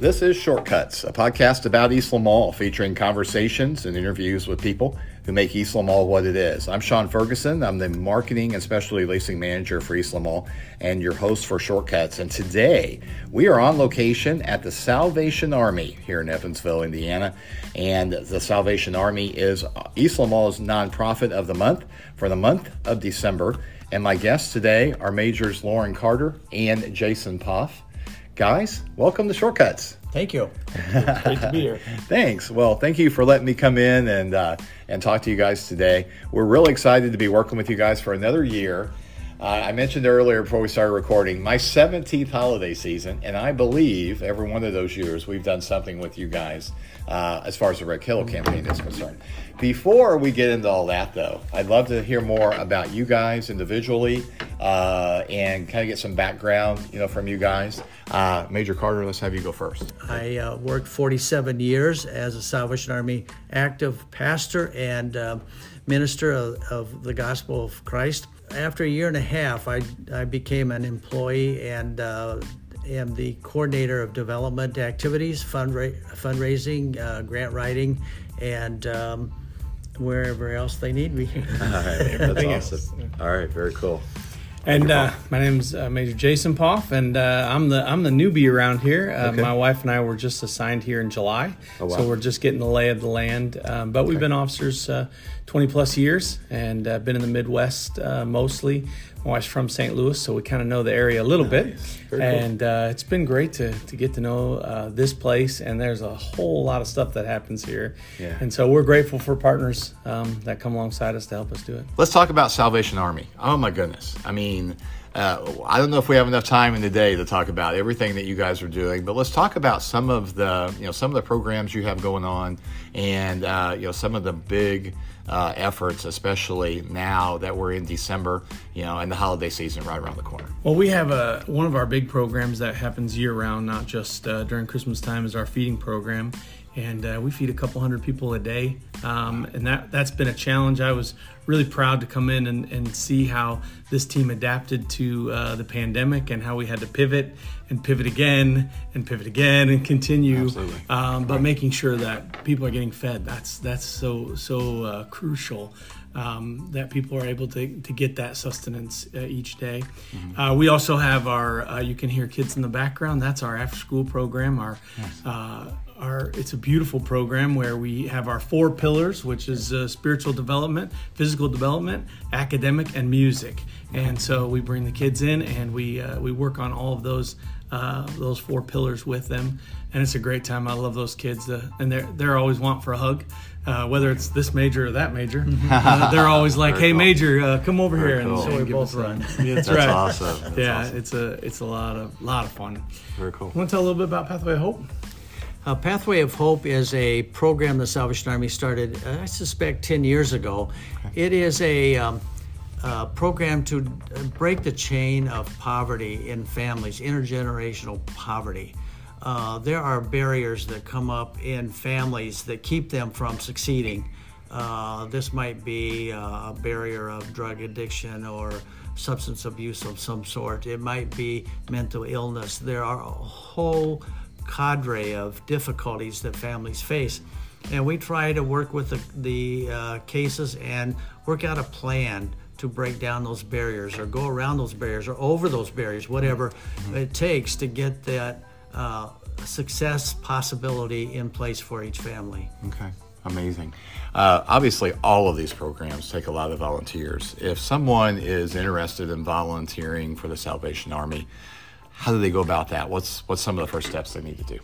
This is Shortcuts, a podcast about Eastland Mall, featuring conversations and interviews with people who make Eastland Mall what it is. I'm Sean Ferguson. I'm the marketing and specialty leasing manager for Eastland Mall and your host for Shortcuts. And today we are on location at the Salvation Army here in Evansville, Indiana. And the Salvation Army is Eastland Mall's nonprofit of the month for the month of December. And my guests today are Majors Lauren Carter and Jason Poff. Guys, welcome to Shortcuts. Thank you. Great to be here. Thanks. Well, thank you for letting me come in and uh, and talk to you guys today. We're really excited to be working with you guys for another year. Uh, I mentioned earlier before we started recording my 17th holiday season, and I believe every one of those years we've done something with you guys uh, as far as the Red Kettle campaign is concerned. Before we get into all that, though, I'd love to hear more about you guys individually uh, and kind of get some background, you know, from you guys. Uh, Major Carter, let's have you go first. I uh, worked 47 years as a Salvation Army active pastor and uh, minister of, of, the gospel of Christ. After a year and a half, I, I became an employee and uh, am the coordinator of development activities, fundra- fundraising, uh, grant writing, and um, wherever else they need me. All right, that's awesome. All right, very cool. And uh, my name's uh, Major Jason Poff, and uh, I'm the I'm the newbie around here. Uh, okay. My wife and I were just assigned here in July, oh, wow. so we're just getting the lay of the land. Um, but okay. we've been officers uh, 20 plus years, and uh, been in the Midwest mostly. My wife's from St. Louis, so we kind of know the area a little nice. bit. and uh, it's been great to, to get to know uh, this place. And there's a whole lot of stuff that happens here. Yeah. And so we're grateful for partners um, that come alongside us to help us do it. Let's talk about Salvation Army. Oh, my goodness. I mean, uh, I don't know if we have enough time in the day to talk about everything that you guys are doing, but let's talk about some of the you know some of the programs you have going on, and uh, you know some of the big uh, efforts, especially now that we're in December, you know, and the holiday season right around the corner. Well, we have a one of our big programs that happens year round, not just uh, during Christmas time, is our feeding program and uh, we feed a couple hundred people a day um, and that that's been a challenge i was really proud to come in and, and see how this team adapted to uh, the pandemic and how we had to pivot and pivot again and pivot again and continue um, but making sure that people are getting fed that's that's so so uh, crucial um, that people are able to, to get that sustenance uh, each day. Mm-hmm. Uh, we also have our, uh, you can hear kids in the background, that's our after school program, our. Uh, our, it's a beautiful program where we have our four pillars, which is uh, spiritual development, physical development, academic, and music. And so we bring the kids in and we uh, we work on all of those uh, those four pillars with them, and it's a great time. I love those kids, uh, and they're they're always want for a hug, uh, whether it's this major or that major. Uh, they're always like, "Hey, cool. major, uh, come over Very here," cool. and so we both run. Yeah, that's, that's right. awesome. That's yeah, awesome. it's a it's a lot of lot of fun. Very cool. Want to tell a little bit about Pathway of Hope? Uh, Pathway of Hope is a program the Salvation Army started, uh, I suspect, 10 years ago. Okay. It is a um, uh, program to break the chain of poverty in families, intergenerational poverty. Uh, there are barriers that come up in families that keep them from succeeding. Uh, this might be uh, a barrier of drug addiction or substance abuse of some sort. It might be mental illness. There are a whole cadre of difficulties that families face. And we try to work with the, the uh, cases and work out a plan to break down those barriers or go around those barriers or over those barriers, whatever mm-hmm. it takes to get that uh, success possibility in place for each family. Okay. Amazing. Uh, obviously, all of these programs take a lot of volunteers. If someone is interested in volunteering for the Salvation Army, how do they go about that? What's what's some of the first steps they need to do?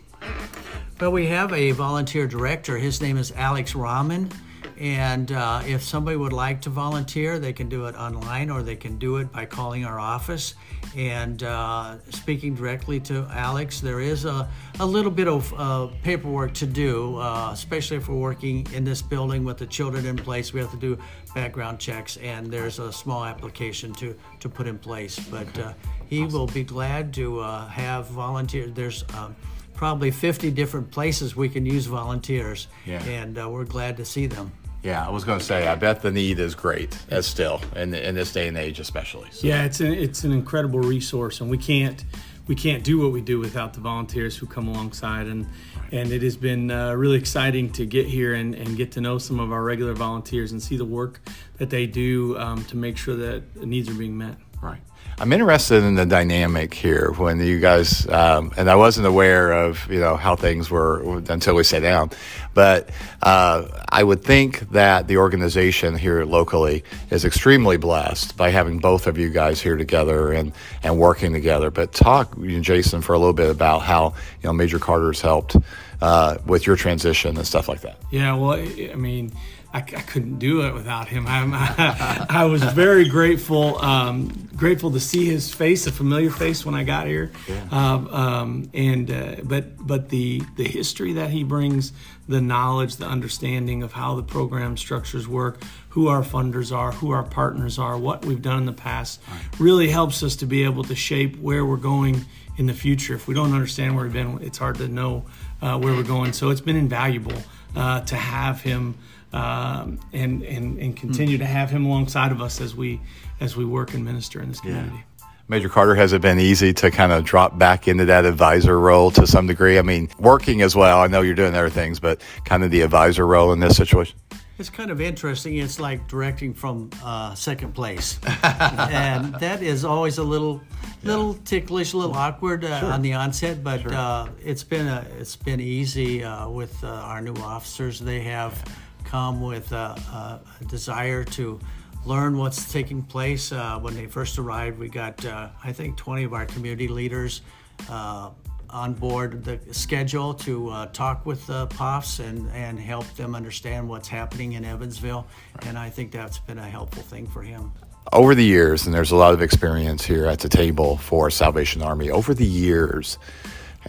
Well, we have a volunteer director. His name is Alex Rahman. And uh, if somebody would like to volunteer, they can do it online or they can do it by calling our office. And uh, speaking directly to Alex, there is a, a little bit of uh, paperwork to do, uh, especially if we're working in this building with the children in place. We have to do background checks, and there's a small application to, to put in place. But. Uh, he awesome. will be glad to uh, have volunteers. There's um, probably 50 different places we can use volunteers, yeah. and uh, we're glad to see them. Yeah, I was going to say, I bet the need is great as still in in this day and age, especially. So. Yeah, it's an it's an incredible resource, and we can't we can't do what we do without the volunteers who come alongside and and it has been uh, really exciting to get here and, and get to know some of our regular volunteers and see the work that they do um, to make sure that the needs are being met. Right. I'm interested in the dynamic here when you guys, um, and I wasn't aware of you know how things were until we sat down, but uh, I would think that the organization here locally is extremely blessed by having both of you guys here together and and working together. But talk, Jason, for a little bit about how you know Major Carter's helped uh, with your transition and stuff like that. Yeah, well, I mean I, I couldn't do it without him. I, I was very grateful, um, grateful to see his face, a familiar face when I got here. Yeah. Uh, um, and uh, but but the the history that he brings, the knowledge, the understanding of how the program structures work, who our funders are, who our partners are, what we've done in the past, right. really helps us to be able to shape where we're going in the future. If we don't understand where we've been, it's hard to know uh, where we're going. So it's been invaluable uh, to have him um, and, and and continue mm. to have him alongside of us as we as we work and minister in this community. Yeah. Major Carter, has it been easy to kind of drop back into that advisor role to some degree? I mean, working as well. I know you're doing other things, but kind of the advisor role in this situation. It's kind of interesting. It's like directing from uh, second place, and that is always a little, little ticklish, a little awkward uh, sure. on the onset. But sure. uh, it's been a, it's been easy uh, with uh, our new officers. They have come with a, a desire to learn what's taking place. Uh, when they first arrived, we got, uh, I think, 20 of our community leaders uh, on board the schedule to uh, talk with the Poffs and, and help them understand what's happening in Evansville. And I think that's been a helpful thing for him. Over the years, and there's a lot of experience here at the table for Salvation Army, over the years,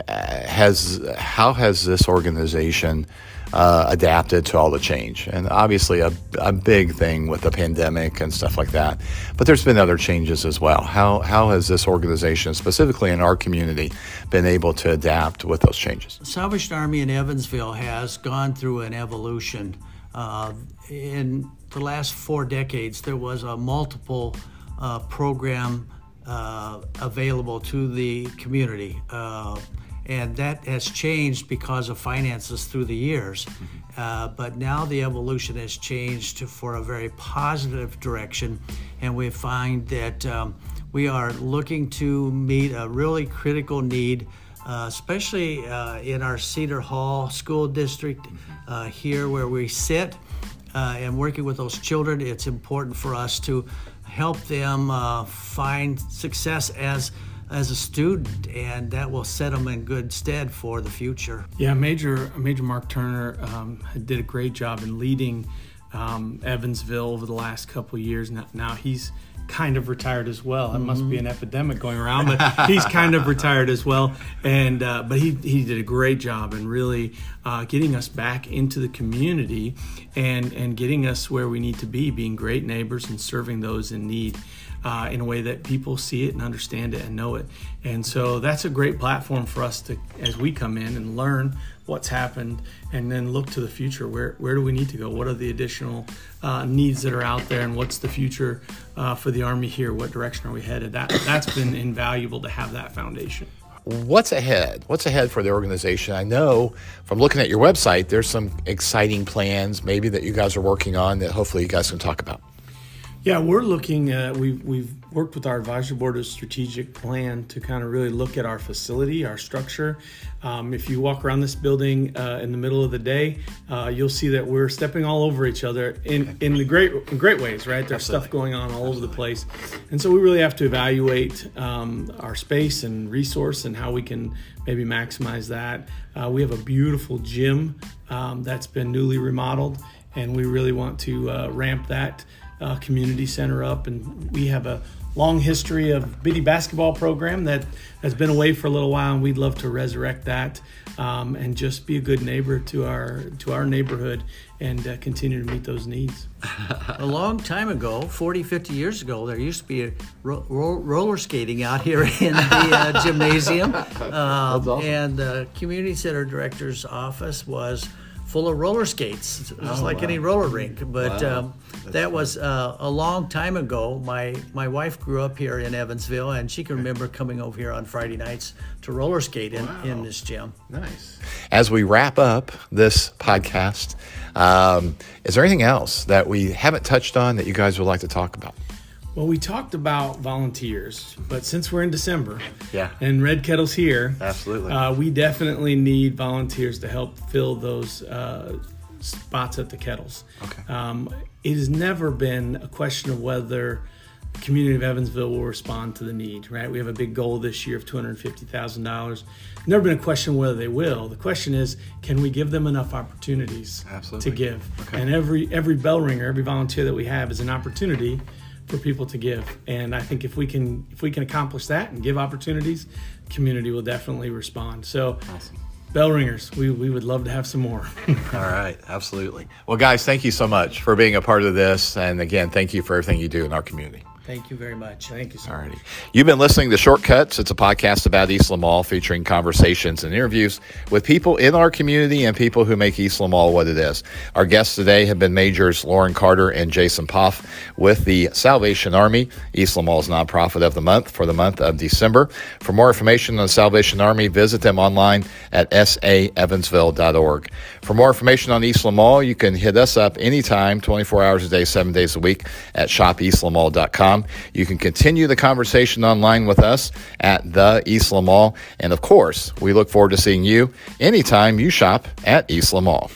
has how has this organization uh, adapted to all the change. And obviously, a, a big thing with the pandemic and stuff like that. But there's been other changes as well. How, how has this organization, specifically in our community, been able to adapt with those changes? Salvation Army in Evansville has gone through an evolution. Uh, in the last four decades, there was a multiple uh, program uh, available to the community. Uh, and that has changed because of finances through the years. Mm-hmm. Uh, but now the evolution has changed for a very positive direction, and we find that um, we are looking to meet a really critical need. Uh, especially uh, in our Cedar Hall School District mm-hmm. uh, here where we sit uh, and working with those children, it's important for us to help them uh, find success as as a student, and that will set them in good stead for the future. Yeah, Major Major Mark Turner um, did a great job in leading um, Evansville over the last couple years. Now, now, he's kind of retired as well. It mm-hmm. must be an epidemic going around, but he's kind of retired as well. And uh, but he he did a great job in really uh, getting us back into the community and and getting us where we need to be, being great neighbors and serving those in need uh, in a way that people see it and understand it and know it. And so that's a great platform for us to, as we come in and learn what's happened and then look to the future. Where, where do we need to go? What are the additional uh, needs that are out there and what's the future uh, for the Army here? What direction are we headed? That, that's been invaluable to have that foundation what's ahead? What's ahead for the organization? I know from looking at your website, there's some exciting plans maybe that you guys are working on that hopefully you guys can talk about. Yeah, we're looking at, we've, we've worked with our advisory board of strategic plan to kind of really look at our facility, our structure. Um, if you walk around this building uh, in the middle of the day, uh, you'll see that we're stepping all over each other in, in the great in great ways, right? There's Absolutely. stuff going on all Absolutely. over the place. And so we really have to evaluate um, our space and resource and how we can maybe maximize that. Uh, we have a beautiful gym um, that's been newly remodeled, and we really want to uh, ramp that uh, community center up, and we have a long history of Biddy basketball program that has been away for a little while, and we'd love to resurrect that um, and just be a good neighbor to our to our neighborhood and uh, continue to meet those needs. a long time ago, 40, 50 years ago, there used to be a ro- ro- roller skating out here in the uh, gymnasium. Um, awesome. And the community center director's office was full of roller skates, just Oh, like any roller rink. But Wow. um, that was uh, a long time ago. My my wife grew up here in Evansville, and she can remember coming over here on Friday nights to roller skate in, in this gym. Nice. As we wrap up this podcast, um, is there anything else that we haven't touched on that you guys would like to talk about? Well, we talked about volunteers, but since we're in December, Yeah. and Red Kettle's here, Absolutely. uh, we definitely need volunteers to help fill those uh, spots at the kettles. Okay. Um, it has never been a question of whether the community of Evansville will respond to the need. Right? We have a big goal this year of two hundred fifty thousand dollars. Never been a question whether they will. The question is, can we give them enough opportunities Absolutely. to give? And every every bell ringer, every volunteer that we have is an opportunity for people to give. And I think if we can if we can accomplish that and give opportunities, community will definitely respond. So bell ringers, we, we would love to have some more. All right, absolutely. Well, guys, thank you so much for being a part of this. And again, thank you for everything you do in our community. Thank you very much. Thank you All righty. You've been listening to Shortcuts. It's a podcast about Eastland Mall featuring conversations and interviews with people in our community and people who make Eastland Mall what it is. Our guests today have been Majors Lauren Carter and Jason Poff with the Salvation Army, Eastland Mall's nonprofit of the month for the month of December. For more information on the Salvation Army, visit them online at saevansville.org. For more information on Eastland Mall, you can hit us up anytime, 24 hours a day, seven days a week at shopeastlandmall.com. You can continue the conversation online with us at the Eastland Mall. And of course, we look forward to seeing you anytime you shop at Eastland Mall.